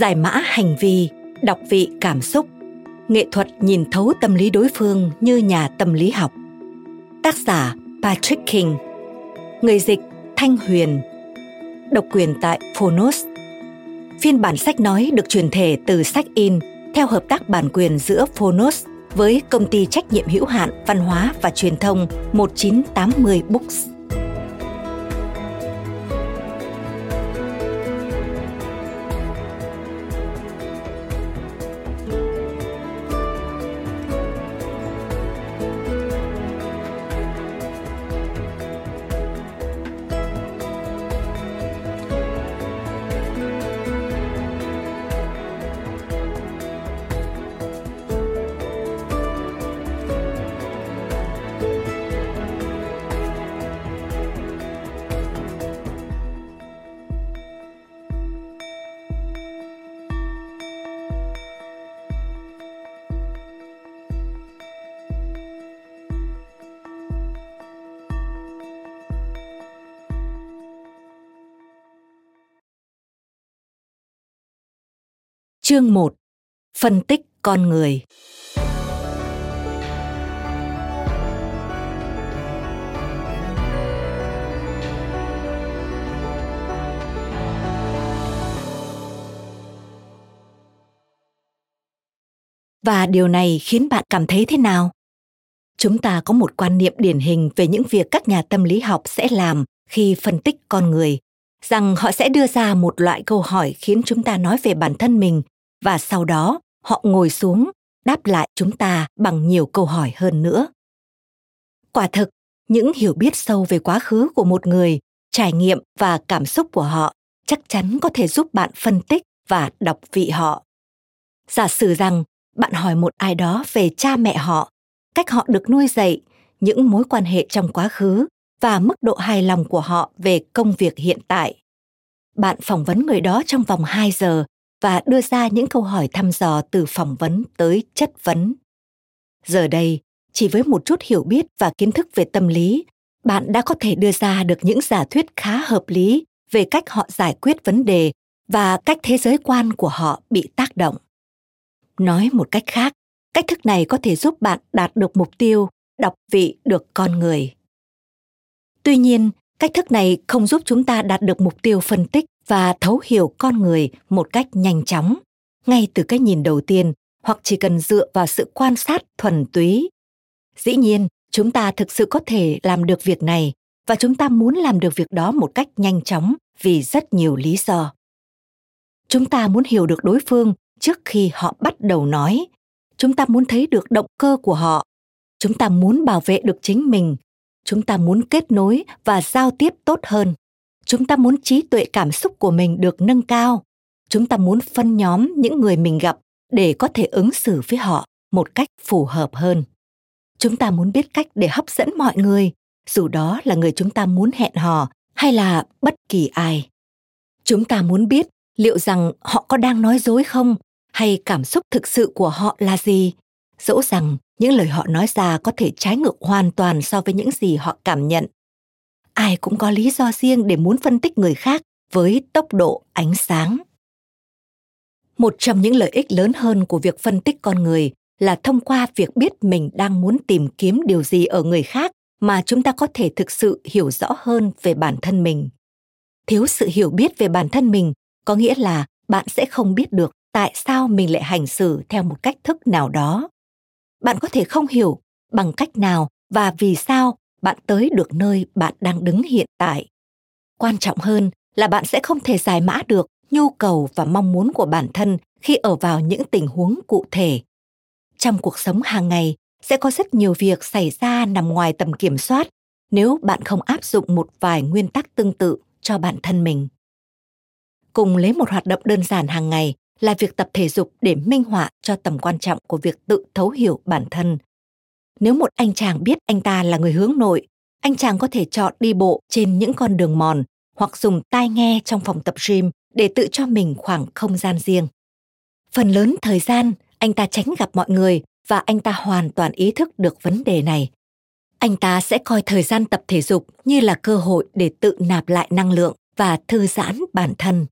giải mã hành vi, đọc vị cảm xúc, nghệ thuật nhìn thấu tâm lý đối phương như nhà tâm lý học tác giả patrick king, người dịch thanh huyền, độc quyền tại phonos phiên bản sách nói được truyền thể từ sách in theo hợp tác bản quyền giữa phonos với công ty trách nhiệm hữu hạn văn hóa và truyền thông 1980 Books. Chương 1. Phân tích con người. Và điều này khiến bạn cảm thấy thế nào? Chúng ta có một quan niệm điển hình về những việc các nhà tâm lý học sẽ làm khi phân tích con người, rằng họ sẽ đưa ra một loại câu hỏi khiến chúng ta nói về bản thân mình và sau đó, họ ngồi xuống, đáp lại chúng ta bằng nhiều câu hỏi hơn nữa. Quả thực, những hiểu biết sâu về quá khứ của một người, trải nghiệm và cảm xúc của họ chắc chắn có thể giúp bạn phân tích và đọc vị họ. Giả sử rằng bạn hỏi một ai đó về cha mẹ họ, cách họ được nuôi dạy, những mối quan hệ trong quá khứ và mức độ hài lòng của họ về công việc hiện tại. Bạn phỏng vấn người đó trong vòng 2 giờ và đưa ra những câu hỏi thăm dò từ phỏng vấn tới chất vấn. Giờ đây, chỉ với một chút hiểu biết và kiến thức về tâm lý, bạn đã có thể đưa ra được những giả thuyết khá hợp lý về cách họ giải quyết vấn đề và cách thế giới quan của họ bị tác động. Nói một cách khác, cách thức này có thể giúp bạn đạt được mục tiêu đọc vị được con người. Tuy nhiên, cách thức này không giúp chúng ta đạt được mục tiêu phân tích và thấu hiểu con người một cách nhanh chóng. Ngay từ cái nhìn đầu tiên, hoặc chỉ cần dựa vào sự quan sát thuần túy. Dĩ nhiên, chúng ta thực sự có thể làm được việc này, và chúng ta muốn làm được việc đó một cách nhanh chóng vì rất nhiều lý do. Chúng ta muốn hiểu được đối phương trước khi họ bắt đầu nói. Chúng ta muốn thấy được động cơ của họ. Chúng ta muốn bảo vệ được chính mình. Chúng ta muốn kết nối và giao tiếp tốt hơn chúng ta muốn trí tuệ cảm xúc của mình được nâng cao. Chúng ta muốn phân nhóm những người mình gặp để có thể ứng xử với họ một cách phù hợp hơn. Chúng ta muốn biết cách để hấp dẫn mọi người, dù đó là người chúng ta muốn hẹn hò hay là bất kỳ ai. Chúng ta muốn biết liệu rằng họ có đang nói dối không hay cảm xúc thực sự của họ là gì. Dẫu rằng những lời họ nói ra có thể trái ngược hoàn toàn so với những gì họ cảm nhận ai cũng có lý do riêng để muốn phân tích người khác với tốc độ, ánh sáng. Một trong những lợi ích lớn hơn của việc phân tích con người là thông qua việc biết mình đang muốn tìm kiếm điều gì ở người khác mà chúng ta có thể thực sự hiểu rõ hơn về bản thân mình. Thiếu sự hiểu biết về bản thân mình có nghĩa là bạn sẽ không biết được tại sao mình lại hành xử theo một cách thức nào đó. Bạn có thể không hiểu bằng cách nào và vì sao bạn tới được nơi bạn đang đứng hiện tại. Quan trọng hơn là bạn sẽ không thể giải mã được nhu cầu và mong muốn của bản thân khi ở vào những tình huống cụ thể. Trong cuộc sống hàng ngày, sẽ có rất nhiều việc xảy ra nằm ngoài tầm kiểm soát nếu bạn không áp dụng một vài nguyên tắc tương tự cho bản thân mình. Cùng lấy một hoạt động đơn giản hàng ngày là việc tập thể dục để minh họa cho tầm quan trọng của việc tự thấu hiểu bản thân nếu một anh chàng biết anh ta là người hướng nội, anh chàng có thể chọn đi bộ trên những con đường mòn hoặc dùng tai nghe trong phòng tập gym để tự cho mình khoảng không gian riêng. Phần lớn thời gian, anh ta tránh gặp mọi người và anh ta hoàn toàn ý thức được vấn đề này. Anh ta sẽ coi thời gian tập thể dục như là cơ hội để tự nạp lại năng lượng và thư giãn bản thân.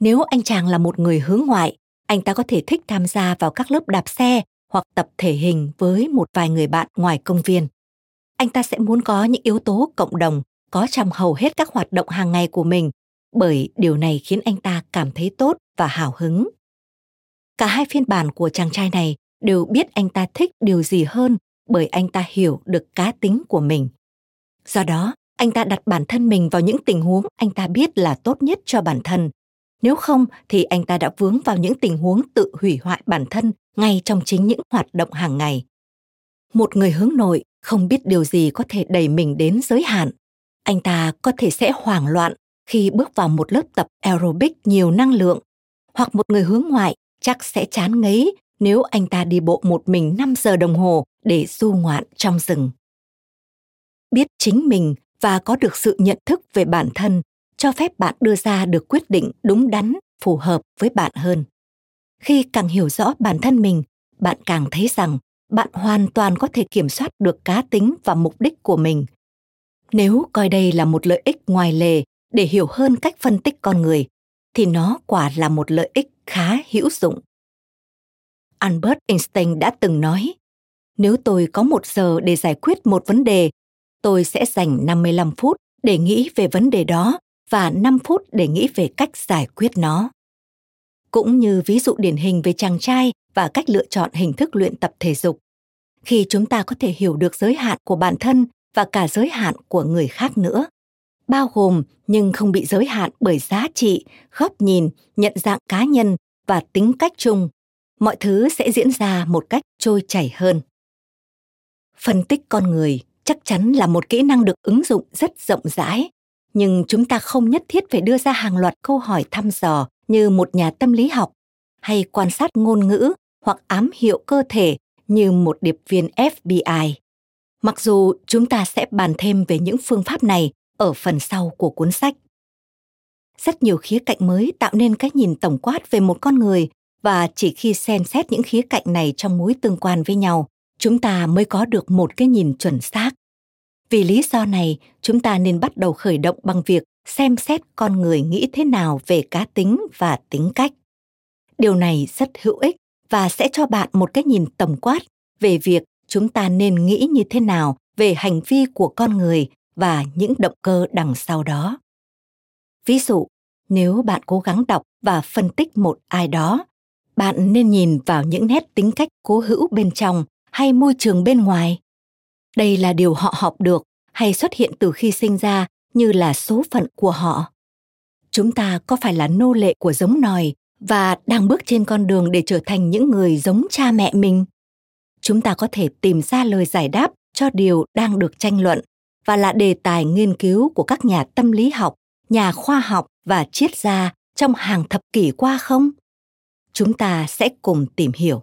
Nếu anh chàng là một người hướng ngoại, anh ta có thể thích tham gia vào các lớp đạp xe hoặc tập thể hình với một vài người bạn ngoài công viên. Anh ta sẽ muốn có những yếu tố cộng đồng, có trong hầu hết các hoạt động hàng ngày của mình, bởi điều này khiến anh ta cảm thấy tốt và hào hứng. Cả hai phiên bản của chàng trai này đều biết anh ta thích điều gì hơn bởi anh ta hiểu được cá tính của mình. Do đó, anh ta đặt bản thân mình vào những tình huống anh ta biết là tốt nhất cho bản thân nếu không thì anh ta đã vướng vào những tình huống tự hủy hoại bản thân ngay trong chính những hoạt động hàng ngày. Một người hướng nội không biết điều gì có thể đẩy mình đến giới hạn. Anh ta có thể sẽ hoảng loạn khi bước vào một lớp tập aerobic nhiều năng lượng. Hoặc một người hướng ngoại chắc sẽ chán ngấy nếu anh ta đi bộ một mình 5 giờ đồng hồ để du ngoạn trong rừng. Biết chính mình và có được sự nhận thức về bản thân cho phép bạn đưa ra được quyết định đúng đắn, phù hợp với bạn hơn. Khi càng hiểu rõ bản thân mình, bạn càng thấy rằng bạn hoàn toàn có thể kiểm soát được cá tính và mục đích của mình. Nếu coi đây là một lợi ích ngoài lề để hiểu hơn cách phân tích con người, thì nó quả là một lợi ích khá hữu dụng. Albert Einstein đã từng nói, nếu tôi có một giờ để giải quyết một vấn đề, tôi sẽ dành 55 phút để nghĩ về vấn đề đó và 5 phút để nghĩ về cách giải quyết nó. Cũng như ví dụ điển hình về chàng trai và cách lựa chọn hình thức luyện tập thể dục. Khi chúng ta có thể hiểu được giới hạn của bản thân và cả giới hạn của người khác nữa, bao gồm nhưng không bị giới hạn bởi giá trị, góc nhìn, nhận dạng cá nhân và tính cách chung, mọi thứ sẽ diễn ra một cách trôi chảy hơn. Phân tích con người chắc chắn là một kỹ năng được ứng dụng rất rộng rãi nhưng chúng ta không nhất thiết phải đưa ra hàng loạt câu hỏi thăm dò như một nhà tâm lý học hay quan sát ngôn ngữ hoặc ám hiệu cơ thể như một điệp viên FBI. Mặc dù chúng ta sẽ bàn thêm về những phương pháp này ở phần sau của cuốn sách. Rất nhiều khía cạnh mới tạo nên cái nhìn tổng quát về một con người và chỉ khi xem xét những khía cạnh này trong mối tương quan với nhau, chúng ta mới có được một cái nhìn chuẩn xác vì lý do này, chúng ta nên bắt đầu khởi động bằng việc xem xét con người nghĩ thế nào về cá tính và tính cách. Điều này rất hữu ích và sẽ cho bạn một cái nhìn tổng quát về việc chúng ta nên nghĩ như thế nào về hành vi của con người và những động cơ đằng sau đó. Ví dụ, nếu bạn cố gắng đọc và phân tích một ai đó, bạn nên nhìn vào những nét tính cách cố hữu bên trong hay môi trường bên ngoài đây là điều họ học được, hay xuất hiện từ khi sinh ra, như là số phận của họ. Chúng ta có phải là nô lệ của giống nòi và đang bước trên con đường để trở thành những người giống cha mẹ mình? Chúng ta có thể tìm ra lời giải đáp cho điều đang được tranh luận và là đề tài nghiên cứu của các nhà tâm lý học, nhà khoa học và triết gia trong hàng thập kỷ qua không? Chúng ta sẽ cùng tìm hiểu.